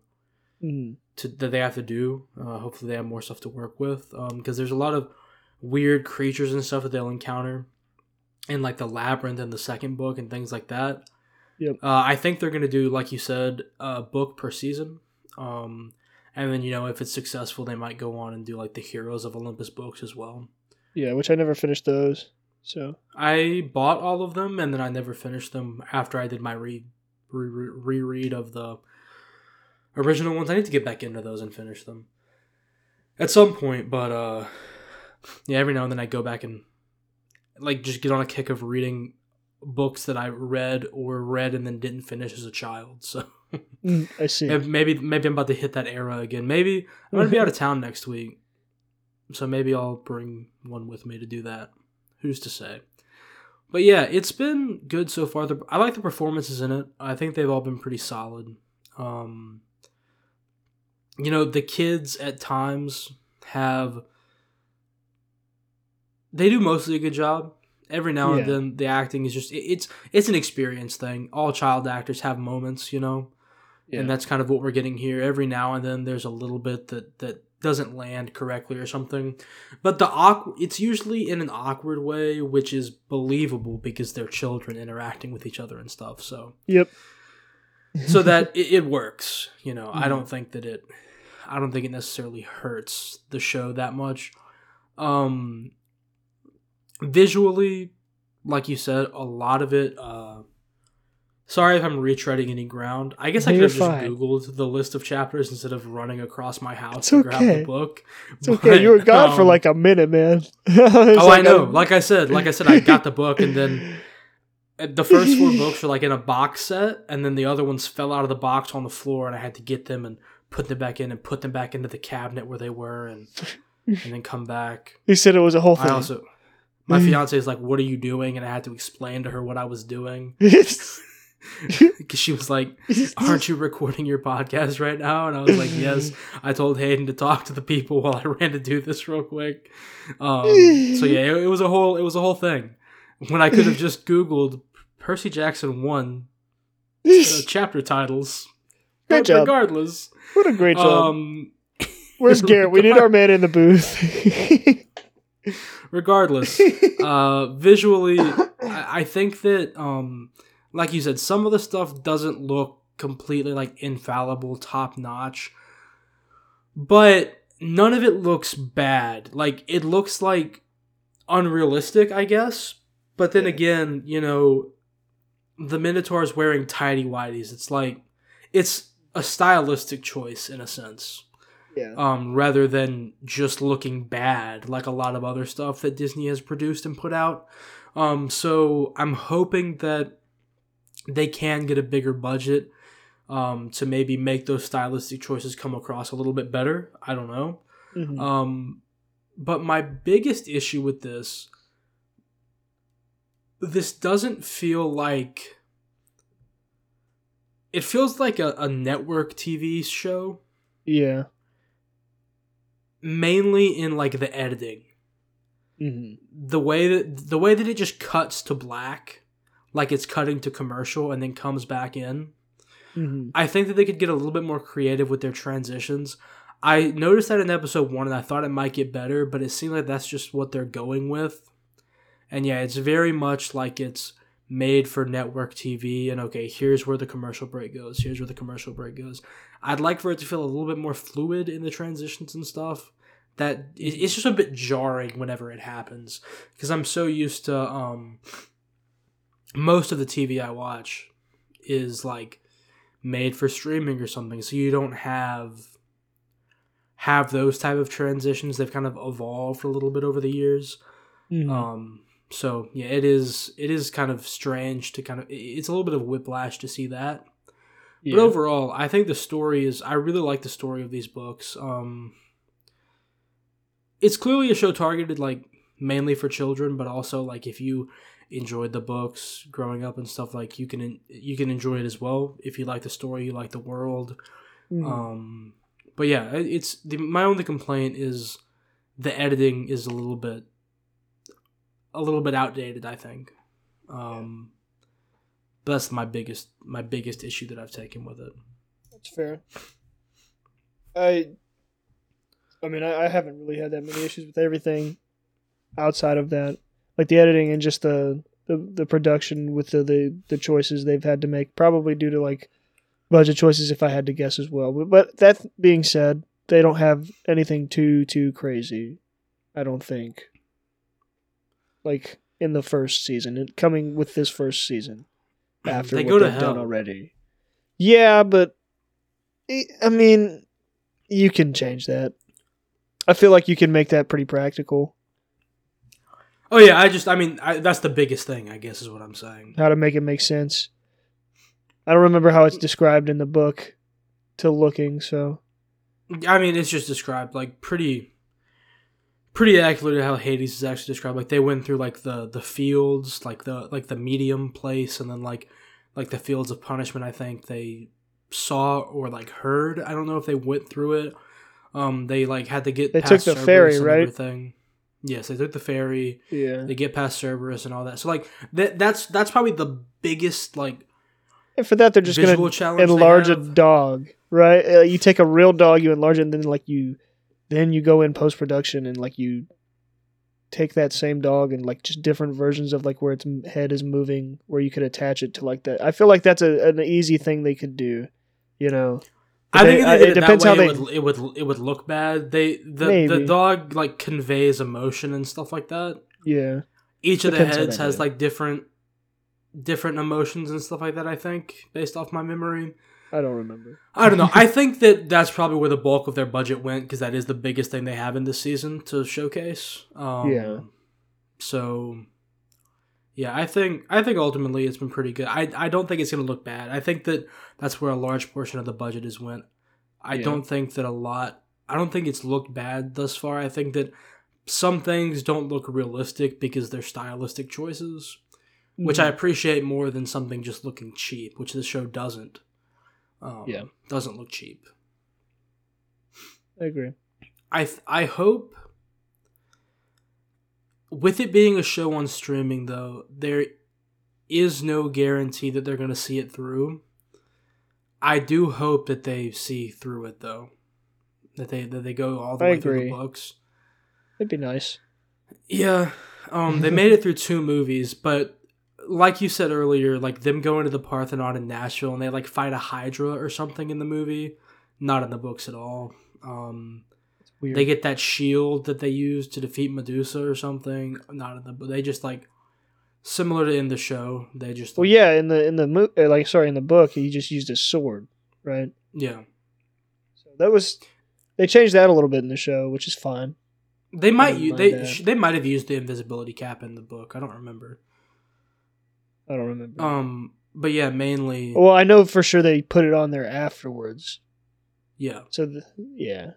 Mm. to that they have to do. Uh, hopefully, they have more stuff to work with because there's a lot of weird creatures and stuff that they'll encounter in like the labyrinth in the second book and things like that. Yep. Uh, I think they're gonna do like you said, a book per season. Um, and then you know if it's successful, they might go on and do like the Heroes of Olympus books as well. Yeah, which I never finished those. So I bought all of them and then I never finished them after I did my re- re- re- reread of the original ones. I need to get back into those and finish them at some point, but uh yeah, every now and then I go back and like just get on a kick of reading books that I read or read and then didn't finish as a child. So (laughs) Mm, I see. maybe maybe I'm about to hit that era again. Maybe I'm gonna be out of town next week, so maybe I'll bring one with me to do that. Who's to say? But yeah, it's been good so far. I like the performances in it. I think they've all been pretty solid. Um, you know, the kids at times have they do mostly a good job. Every now and Yeah. then, the acting is just it, it's it's an experience thing. All child actors have moments, you know Yeah. and that's kind of what we're getting here. Every now and then, there's a little bit that that doesn't land correctly or something, but the awkward it's usually in an awkward way, which is believable because they're children interacting with each other and stuff. So Yep. so that (laughs) it, it works. You know, I Mhm. don't think that it I don't think it necessarily hurts the show that much. Um visually, like you said, a lot of it uh Sorry if I'm retreading any ground. I guess I could have just fine. Googled the list of chapters instead of running across my house It's to grab the book. It's okay. You were gone for um, like a minute, man. (laughs) Oh, I know. Like I said, like I said, I got the book, and then (laughs) the first four (laughs) books were like in a box set, and then the other ones fell out of the box on the floor, and I had to get them and put them back in and put them back into the cabinet where they were, and and then come back. he said it was a whole I thing. also, my fiance is like, "What are you doing?" And I had to explain to her what I was doing (laughs) (laughs) because she was like, (laughs) "Aren't you recording your podcast right now?" And I was like, "Yes." I told Hayden to talk to the people while I ran to do this real quick. Um, so yeah, it, it was a whole it was a whole thing. When I could have just Googled Percy Jackson one uh, chapter titles. Great job. Regardless, what a great job. um, Where's Garrett? We need our man in the booth. Regardless, (laughs) uh, visually, I, (laughs) I think that, um, like you said, some of the stuff doesn't look completely like infallible, top notch, but none of it looks bad. Like it looks like unrealistic, I guess. But then Yeah. again, you know, the Minotaur is wearing tidy whities. It's like it's a stylistic choice in a sense yeah. um, rather than just looking bad like a lot of other stuff that Disney has produced and put out. Um, so I'm hoping that they can get a bigger budget um, to maybe make those stylistic choices come across a little bit better. I don't know. Mhm. Um, but my biggest issue with this, this doesn't feel like. It feels like a, a network TV show yeah. Mainly in like the editing. Hmm the way that the way that it just cuts to black like it's cutting to commercial and then comes back in hmm i think that they could get a little bit more creative with their transitions. I noticed that in episode one and i thought it might get better but it seems like that's just what they're going with. And yeah it's very much like it's made for network TV and okay, here's where the commercial break goes. Here's where the commercial break goes. I'd like for it to feel a little bit more fluid in the transitions and stuff. That it's just a bit jarring whenever it happens because I'm so used to um most of the TV I watch is like made for streaming or something, so you don't have have those type of transitions. They've kind of evolved a little bit over the years. Mhm. Um, so yeah, it is it is kind of strange to kind of it's a little bit of whiplash to see that. yeah. But overall, I think the story is I really like the story of these books. Um, it's clearly a show targeted like mainly for children, but also like if you enjoyed the books growing up and stuff like you can you can enjoy it as well if you like the story, you like the world. Mhm. Um, but yeah, it's the, my only complaint is the editing is a little bit a little bit outdated. I think. Um, but that's my biggest my biggest issue that I've taken with it. That's fair. I, I mean, I, I haven't really had that many issues with everything outside of that, like the editing and just the the, the production with the, the the choices they've had to make, probably due to like budget choices, if I had to guess as well. But, but that being said, they don't have anything too too crazy. I don't think. Like in the first season, it coming with this first season (clears throat) after They what go to they've done already. Yeah, but I I mean, you can change that. I feel like you can make that pretty practical. Oh yeah, I just I mean I, that's the biggest thing I guess is what I'm saying. How to make it make sense. I don't remember how it's described in the book to looking, so I mean it's just described like pretty pretty accurately how Hades is actually described. Like they went through like the the fields, like the like the medium place, and then like like the fields of punishment. I think they saw or like heard. I don't know if they went through it. Um, they like had to get They past took the Cerberus ferry, right? Everything. Yes, they took the ferry. yeah. They get past Cerberus and all that. So like that that's that's probably the biggest like And for that, they're just gonna challenge. enlarge a dog, right? Uh, you take a real dog, you enlarge it, and then like you, then you go in post production and like you take that same dog and like just different versions of like where its head is moving, where you could attach it to like that. I feel like that's a, an easy thing they could do, you know. I think They- if uh, I- it it depends way, how it, would, it would it would look bad. They the the dog like conveys emotion and stuff like that. Yeah, Each of the Depends how heads has like different different emotions and stuff like that. I think based off my memory. I don't remember. I don't know. I (laughs) think that that's probably where the bulk of their budget went because that is the biggest thing they have in this season to showcase. Um, Yeah. So, yeah, I think I think ultimately it's been pretty good. I I don't think it's gonna look bad. I think that that's where a large portion of the budget is went. I Yeah. don't think that a lot. I don't think it's looked bad thus far. I think that some things don't look realistic because they're stylistic choices, which Mm-hmm. I appreciate more than something just looking cheap, which the show doesn't. Um, Yeah. doesn't look cheap. I agree. I th- I hope with it being a show on streaming though, there is no guarantee that they're going to see it through. I do hope that they see through it though. That they that they go all the I way through the books. It'd be nice. Yeah. Um they made it through two movies, but like you said earlier, like them going to the Parthenon in Nashville and they like fight a Hydra or something in the movie, not in the books at all. Um they get that shield that they use to defeat Medusa or something. Not in the but they just like similar to in the show. They just well, yeah, in the in the mo- uh, like sorry, in the book, he just used his sword, right? yeah. So that was they changed that a little bit in the show, which is fine. They might didn't u- mind they that. they might have used the invisibility cap in the book. I don't remember. I don't remember. Um, but yeah, mainly well, I know for sure they put it on there afterwards. yeah. So the, yeah,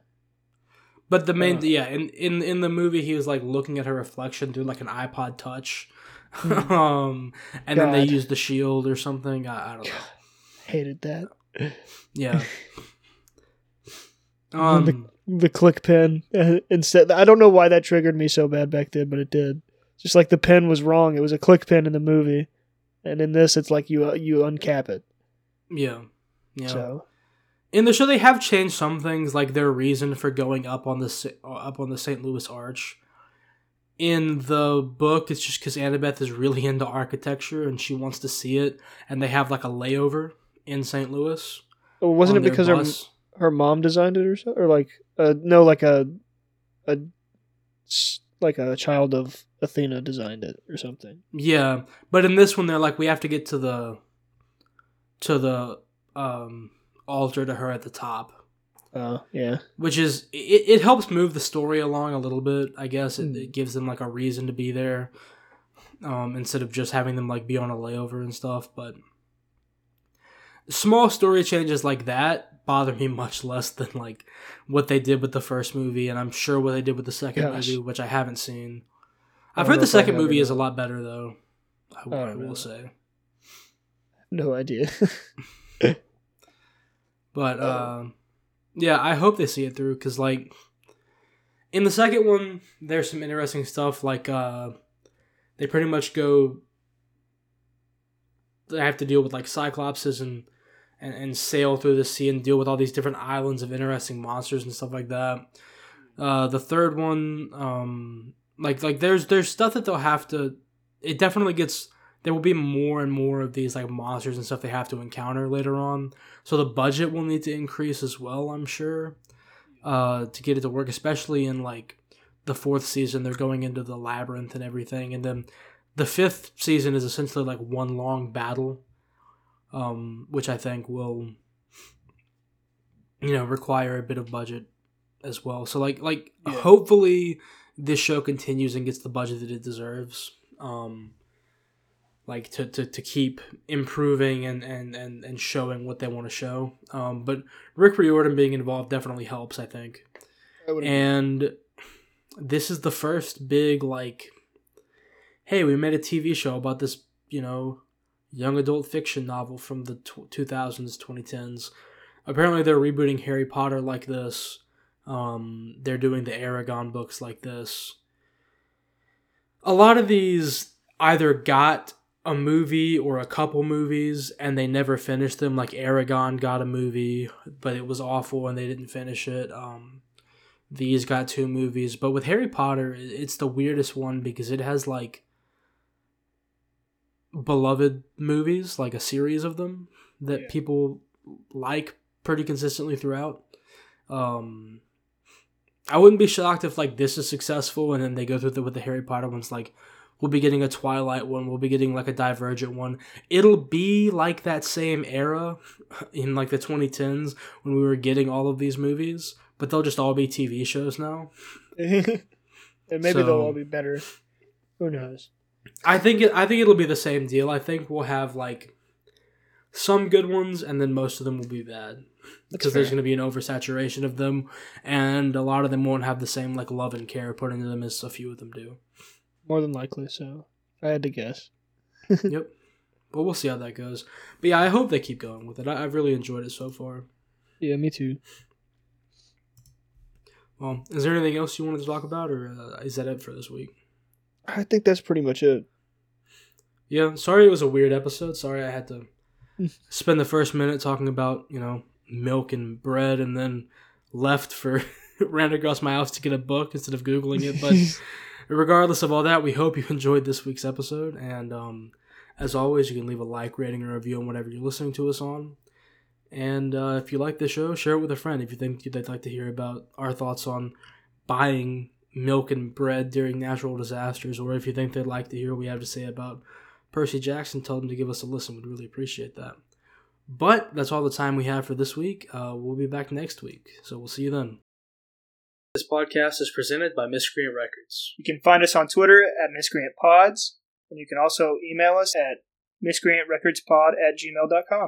But the main Uh. yeah in in in the movie he was like looking at her reflection through like an iPod Touch. Hmm. (laughs) um, and then they used the shield or something. I, I don't know. (sighs) hated that. (laughs) Yeah. (laughs) the- Um. The click pen instead. I don't know why that triggered me so bad back then, but it did. Just like the pen was wrong. It was a click pen in the movie, and in this, it's like you uh, you uncap it. Yeah. Yeah. So in the show they have changed some things like their reason for going up on the uh, up on the St. Louis Arch in the book, it's just because Annabeth is really (laughs) into architecture and she wants to see it, and they have like a layover in St. Louis. Oh, wasn't it because her bus. her mom designed it or so, or like uh no like a a like a child of Athena designed it or something. Yeah, but in this one, they're like, we have to get to the to the um altar to her at the top. Oh yeah. which is it, it helps move the story along a little bit i guess it, it gives them like a reason to be there um, instead of just having them like be on a layover and stuff but small story changes like that bother me much less than like what they did with the first movie and i'm sure what they did with the second Gosh. movie which i haven't seen i've heard the second movie is a lot better though i, Oh, I will say No idea. (laughs) But um, yeah, I hope they see it through because like in the second one, there's some interesting stuff. Like uh, they pretty much go. They have to deal with like cyclopses and, and and sail through the sea and deal with all these different islands of interesting monsters and stuff like that. Uh, the third one, um, like like there's there's stuff that they'll have to. It definitely gets. There will be more and more of these like monsters and stuff they have to encounter later on. So the budget will need to increase as well, I'm sure, uh, to get it to work. Especially in like the fourth season, they're going into the labyrinth and everything, and then the fifth season is essentially like one long battle, um, which I think will, you know, require a bit of budget as well. So like like Yeah. hopefully this show continues and gets the budget that it deserves. Um, like to, to, to keep improving and, and, and, and showing what they want to show. Um, but Rick Riordan being involved definitely helps, I think. I And this is the first big like, hey, we made a TV show about this, you know, young adult fiction novel from the tw- 2000s, 2010s. Apparently, they're rebooting Harry Potter like this. Um, they're doing the Eragon books like this. A lot of these either got a movie or a couple movies and they never finished them. Like Eragon got a movie, but it was awful and they didn't finish it. Um, these got two movies, but with Harry Potter, it's the weirdest one because it has like beloved movies, like a series of them that Yeah. people like pretty consistently throughout. Um, I wouldn't be shocked if like this is successful and then they go through the, with the Harry Potter ones. Like we'll be getting a Twilight one, we'll be getting like a Divergent one. It'll be like that same era (laughs) in like the 2010s when we were getting all of these movies, but they'll just all be TV shows now. (laughs) and maybe So- they'll all be better. Who knows? I think it. I think it'll be the same deal. I think we'll have like some good ones, and then most of them will be bad because there's going to be an oversaturation of them, and a lot of them won't have the same like love and care put into them as a few of them do. More than likely. So I had to guess. (laughs) yep. But we'll see how that goes. But yeah, I hope they keep going with it. I, I've really enjoyed it so far. Yeah, me too. Well, is there anything else you wanted to talk about, or uh, is that it for this week? I think that's pretty much it. Yeah, sorry it was a weird episode. Sorry I had to spend the first minute talking about, you know, milk and bread and then left for (laughs) ran across my house to get a book instead of Googling it. But (laughs) regardless of all that, we hope you (laughs) enjoyed this week's episode. And um, as always, you can leave a like, rating, or review on whatever you're listening to us on. And uh, if you like the show, share it with a friend if you think they'd like to hear about our thoughts on buying milk and bread during natural disasters, or if you think they'd like to hear what we have to say about Percy Jackson, tell them to give us a listen. We'd really appreciate that. But that's all the time we have for this week. Uh, we'll be back next week, so we'll see you then. This podcast is presented by Miscreant Records. You can find us on Twitter at Miscreant Pods, and you can also email us at miscreantrecordspod at gmail.com.